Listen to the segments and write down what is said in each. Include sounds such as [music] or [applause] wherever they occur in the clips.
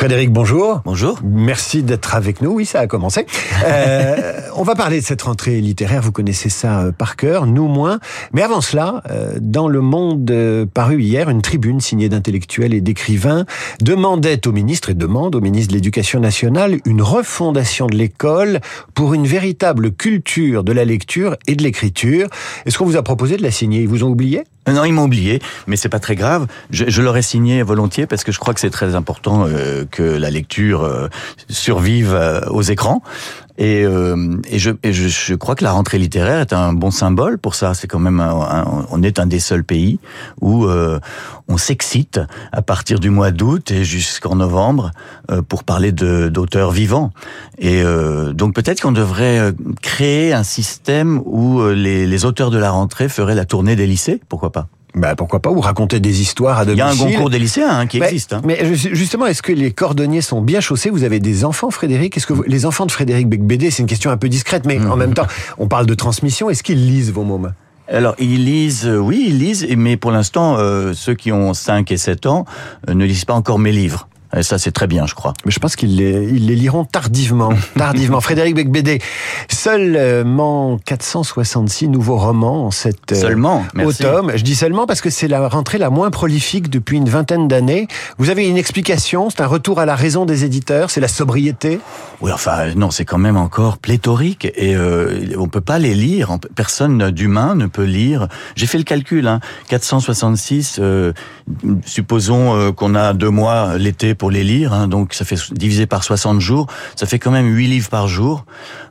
Frédéric, bonjour. Bonjour. Merci d'être avec nous. Oui, ça a commencé. Euh, [laughs] on va parler de cette rentrée littéraire. Vous connaissez ça euh, par cœur, nous moins. Mais avant cela, euh, dans Le Monde euh, paru hier, une tribune signée d'intellectuels et d'écrivains demandait au ministre et demande au ministre de l'Éducation nationale une refondation de l'école pour une véritable culture de la lecture et de l'écriture. Est-ce qu'on vous a proposé de la signer? Ils vous ont oublié? Non, ils m'ont oublié, mais c'est pas très grave. Je, je l'aurais signé volontiers parce que je crois que c'est très important euh, que la lecture euh, survive euh, aux écrans. Et, euh, et, je, et je, je crois que la rentrée littéraire est un bon symbole pour ça. C'est quand même, un- un- on est un des seuls pays où euh, on s'excite à partir du mois d'août et jusqu'en novembre euh, pour parler d'auteurs vivants. Et euh, donc peut-être qu'on devrait créer un système où les, les auteurs de la rentrée feraient la tournée des lycées. Pourquoi pas? Bah, Pourquoi pas Ou raconter des histoires à Il y domicile a un concours des lycéens hein, qui existe. hein. Mais ju- justement, est-ce que les cordonniers sont bien chaussés? Vous avez des enfants, Frédéric? Est-ce que vous- les enfants de Frédéric Becbédé, c'est une question un peu discrète, mais en même temps, on parle de transmission. Est-ce qu'ils lisent vos mômes? Alors, ils lisent, euh, oui, ils lisent, mais pour l'instant, euh, ceux qui ont 5 et 7 ans euh, ne lisent pas encore mes livres. Et ça, c'est très bien, je crois. Mais je pense qu'ils les, ils les liront tardivement. [laughs] Tardivement. Frédéric Becbédé, seulement 466 nouveaux romans en cette euh, Seulement, merci. automne. Je dis seulement parce que c'est la rentrée la moins prolifique depuis une vingtaine d'années. Vous avez une explication? C'est un retour à la raison des éditeurs? C'est la sobriété? Oui, enfin, non, c'est quand même encore pléthorique et euh, on peut pas les lire. Personne d'humain ne peut lire. J'ai fait le calcul, hein, 466. euh, supposons euh, qu'on a deux mois l'été pour les lire, hein, donc ça fait divisé par 60 jours, ça fait quand même 8 livres par jour.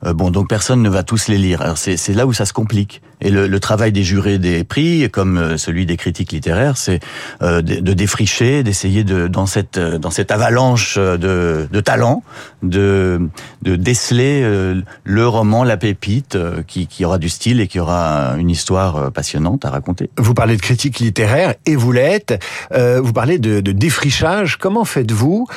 Euh, bon, donc personne ne va tous les lire. Alors c'est là où ça se complique. Et le, le travail des jurés des prix, comme euh, celui des critiques littéraires, c'est euh, de, de défricher, d'essayer de dans cette euh, dans cette avalanche euh, de, de talents, de de déceler euh, le roman, la pépite, euh, qui, qui aura du style et qui aura une histoire euh, passionnante à raconter. Vous parlez de critique littéraire, et vous l'êtes. Vous parlez de, de défrichage. Comment faites-vous,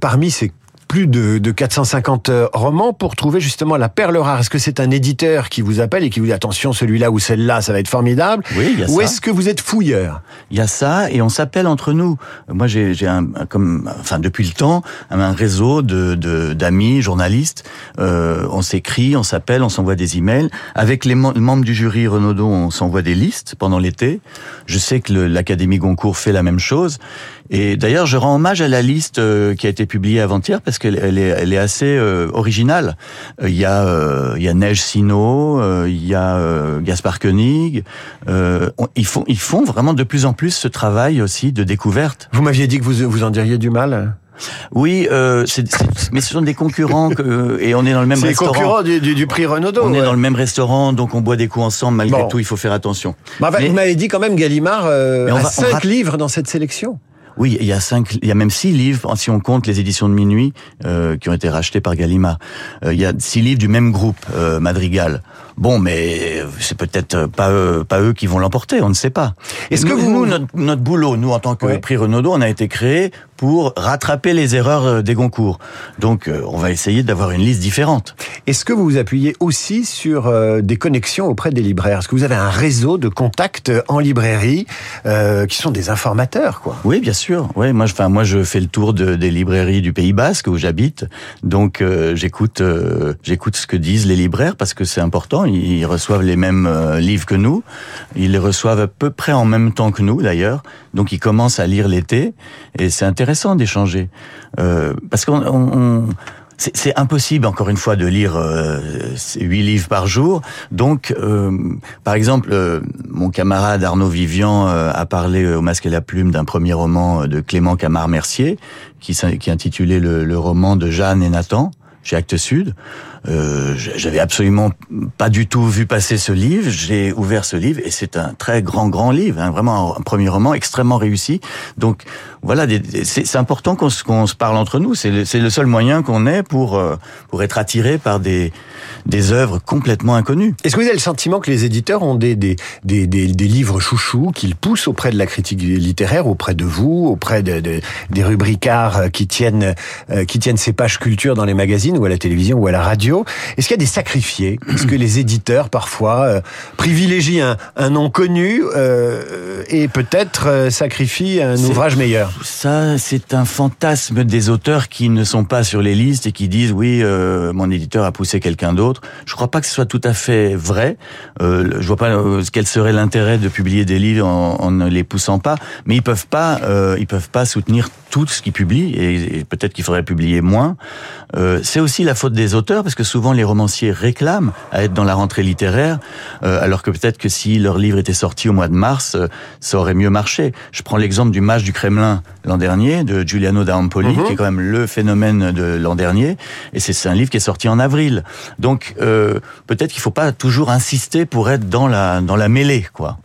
parmi ces plus de, de 450 romans, pour trouver justement la perle rare Est-ce que c'est un éditeur qui vous appelle et qui vous dit attention, celui-là ou celle-là, ça va être formidable Oui, il y a Ou est-ce que vous êtes fouilleur Il y a ça et on s'appelle entre nous. Moi, j'ai un, comme, enfin depuis le temps, un réseau de de- d'amis journalistes. Euh, on s'écrit, on s'appelle, on s'envoie des emails. Avec les mem- membres du jury Renaudot, on s'envoie des listes pendant l'été. Je sais que l'Académie Goncourt fait la même chose. Et d'ailleurs, je rends hommage à la liste euh, qui a été publiée avant-hier parce qu'elle elle est, elle est assez euh, originale. Euh, Il y a, euh, il y a Neige Sino, euh, il y a euh, Gaspard Koenig. Euh, ils font, ils font vraiment de plus en plus ce travail aussi de découverte. Vous m'aviez dit que vous, vous en diriez du mal Oui, euh, c'est- c'est- mais ce sont des concurrents que, et on est dans le même C'est restaurant. concurrents du, du, du prix Renaudot. On est dans le même restaurant, donc on boit des coups ensemble. Malgré Bon. tout, il faut faire attention. Bah, bah, Mais- Vous m'avez dit quand même, Gallimard, euh, on a va- on cinq livres dans cette sélection. Oui, il y a cinq, il y a même six livres si on compte les éditions de minuit euh, qui ont été rachetés par Gallimard. Euh, il y a six livres du même groupe, euh, Madrigal. Bon, mais c'est peut-être pas eux, pas eux qui vont l'emporter, on ne sait pas. Est-ce que Nous- vous- nous, notre, notre boulot, nous en tant que prix Renaudot, on a été créé pour rattraper les erreurs euh, des Goncourt. Donc, euh, on va essayer d'avoir une liste différente. Est-ce que vous vous appuyez aussi sur euh, des connexions auprès des libraires? Est-ce que vous avez un réseau de contacts en librairie euh, qui sont des informateurs, quoi? Oui, bien sûr. Oui, moi, je, enfin, moi, je fais le tour de, des librairies du Pays Basque où j'habite. Donc, euh, j'écoute, j'écoute ce que disent les libraires parce que c'est important. Ils, reçoivent les mêmes euh, livres que nous. Ils les reçoivent à peu près en même temps que nous, d'ailleurs. Donc, ils commencent à lire l'été et c'est intéressant d'échanger euh, parce qu'on on- on- c'est impossible, encore une fois, de lire euh, huit livres par jour. Donc, euh, par exemple, euh, mon camarade Arnaud Vivian euh, a parlé au Masque et la Plume d'un premier roman de Clément Camard-Mercier, qui, qui le, le roman de Jeanne et Nathan chez Actes Sud. Euh, J'avais absolument pas du tout vu passer ce livre. J'ai ouvert ce livre et c'est un très grand, grand livre, hein, vraiment un premier roman extrêmement réussi. Donc voilà, c'est important qu'on se, parle entre nous. C'est le, seul moyen qu'on ait pour euh, pour être attiré par des des œuvres complètement inconnues. Est-ce que vous avez le sentiment que les éditeurs ont des, des, des, des, des livres chouchous qu'ils poussent auprès de la critique littéraire, auprès de vous, auprès de, de- des rubricards qui tiennent, euh, qui tiennent ces pages culture dans les magazines ou à la télévision ou à la radio? Est-ce qu'il y a des sacrifiés? Est-ce que les éditeurs parfois euh, privilégient un, un, nom connu euh, et peut-être euh, sacrifient un ouvrage meilleur? Ça, c'est un fantasme des auteurs qui ne sont pas sur les listes et qui disent oui, euh, mon éditeur a poussé quelqu'un d'autre. Je crois pas que ce soit tout à fait vrai. Je vois pas quel serait l'intérêt de publier des livres en, en, ne les poussant pas, mais ils peuvent pas, ils peuvent pas soutenir tout ce qu'ils publient et, et peut-être qu'il faudrait publier moins. c'est aussi la faute des auteurs parce que souvent les romanciers réclament à être dans la rentrée littéraire, euh, alors que peut-être que si leur livre était sorti au mois de mars, euh, ça aurait mieux marché. Je prends l'exemple du Mage du Kremlin l'an dernier, de Giuliano d'Ampoli, mm -hmm. qui est quand même le phénomène de l'an dernier, et c'est un livre qui est sorti en avril. Donc euh, peut-être qu'il ne faut pas toujours insister pour être dans la, dans la mêlée, quoi.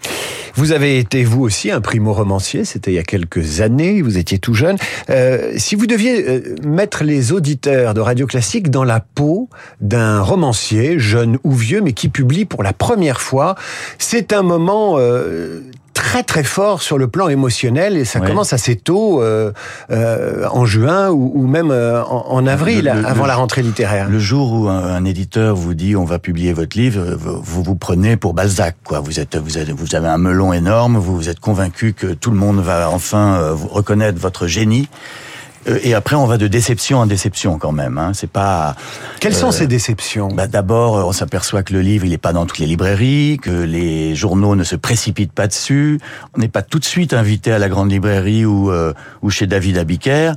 Vous avez été vous aussi un primo-romancier, c'était il y a quelques années, vous étiez tout jeune. Euh, si vous deviez euh, mettre les auditeurs de Radio Classique dans la peau d'un romancier, jeune ou vieux, mais qui publie pour la première fois, c'est un moment euh, très très fort sur le plan émotionnel et ça ouais. commence assez tôt euh, euh, en juin ou, ou même euh, en, en, avril le, le, avant le, la rentrée littéraire. Le jour où un, un, éditeur vous dit on va publier votre livre, vous vous, vous prenez pour Balzac quoi. Vous êtes vous êtes vous avez un melon énorme, vous, vous êtes convaincu que tout le monde va enfin euh, reconnaître votre génie. Euh, et après, on va de déception en déception quand même. Hein. C'est pas. Quelles euh, sont ces déceptions? bah, D'abord, on s'aperçoit que le livre, il n'est pas dans toutes les librairies, que les journaux ne se précipitent pas dessus. On n'est pas tout de suite invité à la grande librairie ou euh, ou chez David Abiker.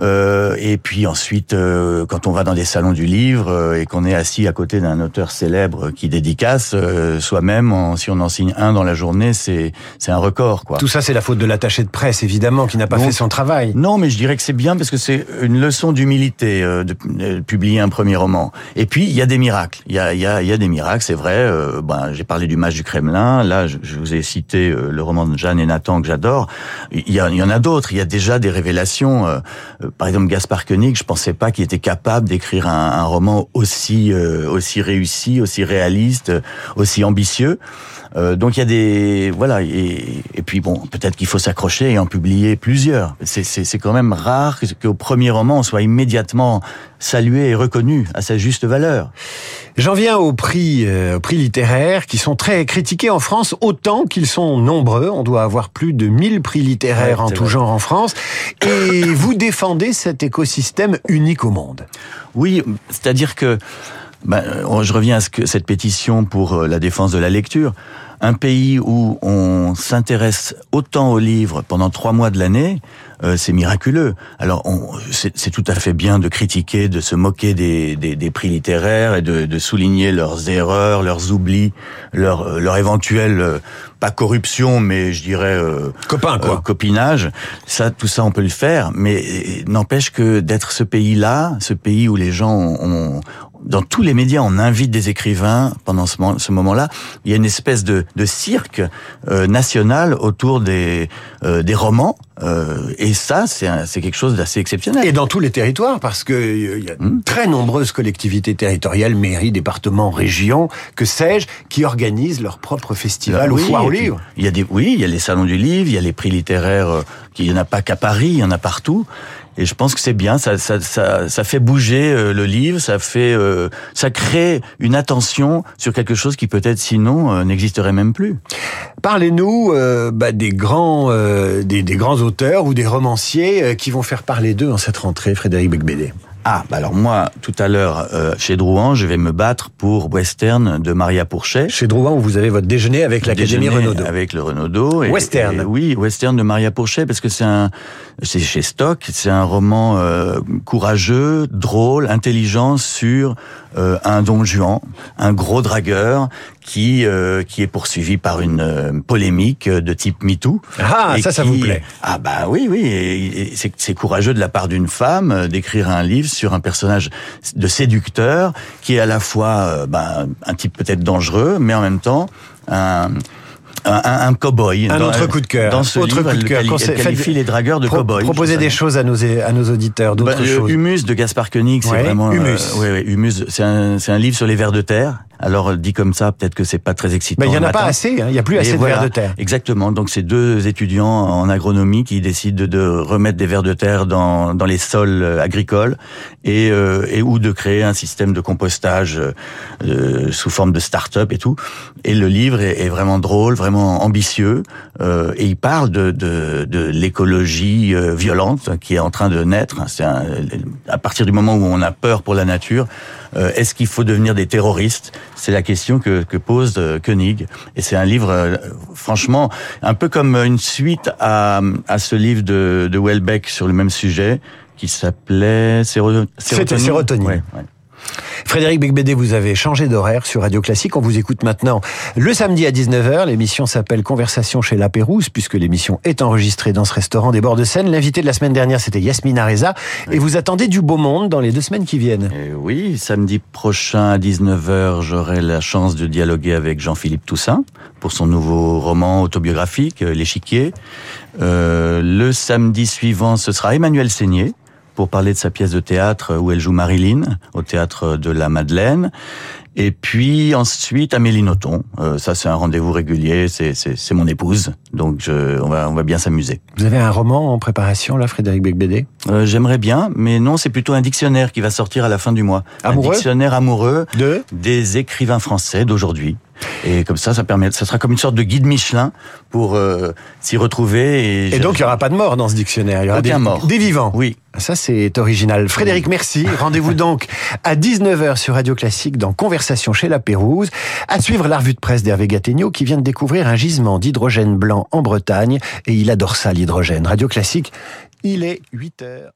Euh, et puis ensuite, euh, quand on va dans des salons du livre et qu'on est assis à côté d'un auteur célèbre qui dédicace soi-même, si on en signe un dans la journée, c'est c'est un record, quoi. Tout ça, c'est la faute de l'attaché de presse, évidemment, qui n'a pas Donc, fait son travail. Non, mais je dirais que c'est bien parce que c'est une leçon d'humilité euh, de, de, publier un premier roman. Et puis il y a des miracles. Il y a, il y a, il y a des miracles, c'est vrai. Euh, ben, j'ai parlé du match du Kremlin. Là, je, je, vous ai cité euh, le roman de Jeanne et Nathan que j'adore. Il y, a, y en a d'autres. Il y a déjà des révélations. Euh, euh, par exemple, Gaspard Koenig, je pensais pas qu'il était capable d'écrire un, un, roman aussi aussi réussi, aussi réaliste, aussi ambitieux. Euh, donc il y a des voilà et, et puis bon peut-être qu'il faut s'accrocher et en publier plusieurs. C'est quand même rare qu'au premier roman on soit immédiatement salué et reconnu à sa juste valeur. J'en viens aux prix, euh, aux prix littéraires qui sont très critiqués en France, autant qu'ils sont nombreux. On doit avoir plus de 1000 prix littéraires ouais, en tout vrai. genre en France. Et vous défendez cet écosystème unique au monde. Oui, c'est-à-dire que ben, je reviens à ce que, cette pétition pour euh, la défense de la lecture. Un pays où on s'intéresse autant aux livres pendant trois mois de l'année, euh, c'est miraculeux. Alors, c'est tout à fait bien de critiquer, de se moquer des, des, des prix littéraires et de, de, souligner leurs erreurs, leurs oublis, leur, euh, leur éventuelle euh, pas corruption, mais je dirais copain quoi, copinage. Ça, tout ça, on peut le faire, mais n'empêche que d'être ce pays-là, ce pays où les gens ont, dans tous les médias, on invite des écrivains pendant ce, moment-là. Il y a une espèce de, de cirque euh, national autour des, euh, des romans. Euh, et ça, c'est quelque chose d'assez exceptionnel. Et dans tous les territoires, parce que il y a mmh. très nombreuses collectivités territoriales, mairies, départements, régions, que sais-je, qui organisent leur propre festival ou foire au livre. Il y a des, oui, il y a les salons du livre, il y a les prix littéraires, euh, qui, il n'y en a pas qu'à Paris, il y en a partout. Et je pense que c'est bien, ça, ça, ça, ça, fait bouger euh, le livre, ça fait, euh, ça crée une attention sur quelque chose qui peut-être sinon euh, n'existerait même plus. Parlez-nous euh, bah, des grands, des, des, grands auteurs ou des romanciers qui vont faire parler d'eux en cette rentrée, Frédéric Becbédé. Ah, bah alors moi, tout à l'heure, euh, chez Drouan, je vais me battre pour Western de Maria Pourchet. Chez Drouan, où vous avez votre déjeuner avec l'Académie Renaudot. Avec le Renaudot. Et, Western. Et, oui, Western de Maria Pourchet, parce que c'est un, c'est chez Stock, c'est un roman euh, courageux, drôle, intelligent sur euh, un don Juan, un gros dragueur qui euh, qui est poursuivi par une euh, polémique de type MeToo. Ah, ça, qui, ça vous plaît Ah bah oui, oui. C'est courageux de la part d'une femme euh, d'écrire un livre sur un personnage de séducteur qui est à la fois euh, bah, un type peut-être dangereux, mais en même temps un un, un cow-boy. Un dans, autre coup de cœur. Dans ce autre livre, coup de cœur. Elle, elle qualifie les dragueurs de pro cow-boys. Proposer des choses à nos, à nos auditeurs, d'autres bah, choses. Humus de Gaspard Koenig, c'est ouais, vraiment... Humus. Euh, ouais, ouais, Humus, c'est un, un livre sur les vers de terre Alors dit comme ça, peut-être que c'est pas très excitant. Mais il y en a pas assez. hein. Il y a plus Et assez voilà, de vers de terre. Exactement. Donc c'est deux étudiants en agronomie qui décident de, remettre des vers de terre dans, dans les sols euh, agricoles et, euh, et ou de créer un système de compostage euh, sous forme de start-up et tout. Et le livre est, est vraiment drôle, vraiment ambitieux euh, et il parle de, de, de l'écologie euh, violente qui est en train de naître. C'est à partir du moment où on a peur pour la nature, est-ce qu'il faut devenir des terroristes? C'est la question que, que pose euh, Koenig. Et c'est un livre, euh, franchement, un peu comme une suite à, à ce livre de, de Welbeck sur le même sujet, qui s'appelait Séro- C'était Sérotonine. Ouais, ouais. Frédéric Becbédé, vous avez changé d'horaire sur Radio Classique. On vous écoute maintenant le samedi à 19h. L'émission s'appelle Conversation chez La Pérouse, puisque l'émission est enregistrée dans ce restaurant des bords de Seine. L'invité de la semaine dernière, c'était Yasmina Reza. Et vous attendez du beau monde dans les deux semaines qui viennent. Et oui, samedi prochain à 19h, j'aurai la chance de dialoguer avec Jean-Philippe Toussaint pour son nouveau roman autobiographique, euh, L'échiquier. Euh, le samedi suivant, ce sera Emmanuel Seigné pour parler de sa pièce de théâtre où elle joue Marilyn au théâtre de la Madeleine. Et puis ensuite Amélie Nothomb. Euh, ça c'est un rendez-vous régulier, c'est c'est c'est mon épouse, donc je, on va on va bien s'amuser. Vous avez un roman en préparation, là, Frédéric Becbédé? Euh, J'aimerais bien, mais non, c'est plutôt un dictionnaire qui va sortir à la fin du mois. Amoureux? Un dictionnaire amoureux De? des écrivains français d'aujourd'hui. Et comme ça, ça permet, ça sera comme une sorte de guide Michelin pour euh, s'y retrouver. Et, Et donc, il n'y aura pas de mort dans ce dictionnaire. Il y aura Aucun des, mort. des vivants. oui. Ça, c'est original. Frédéric, merci. [laughs] Rendez-vous donc à 19h sur Radio Classique dans Conversation chez La Pérouse. À suivre la revue de presse d'Hervé Gattegno qui vient de découvrir un gisement d'hydrogène blanc en Bretagne et il adore ça, l'hydrogène. Radio Classique, il est 8h.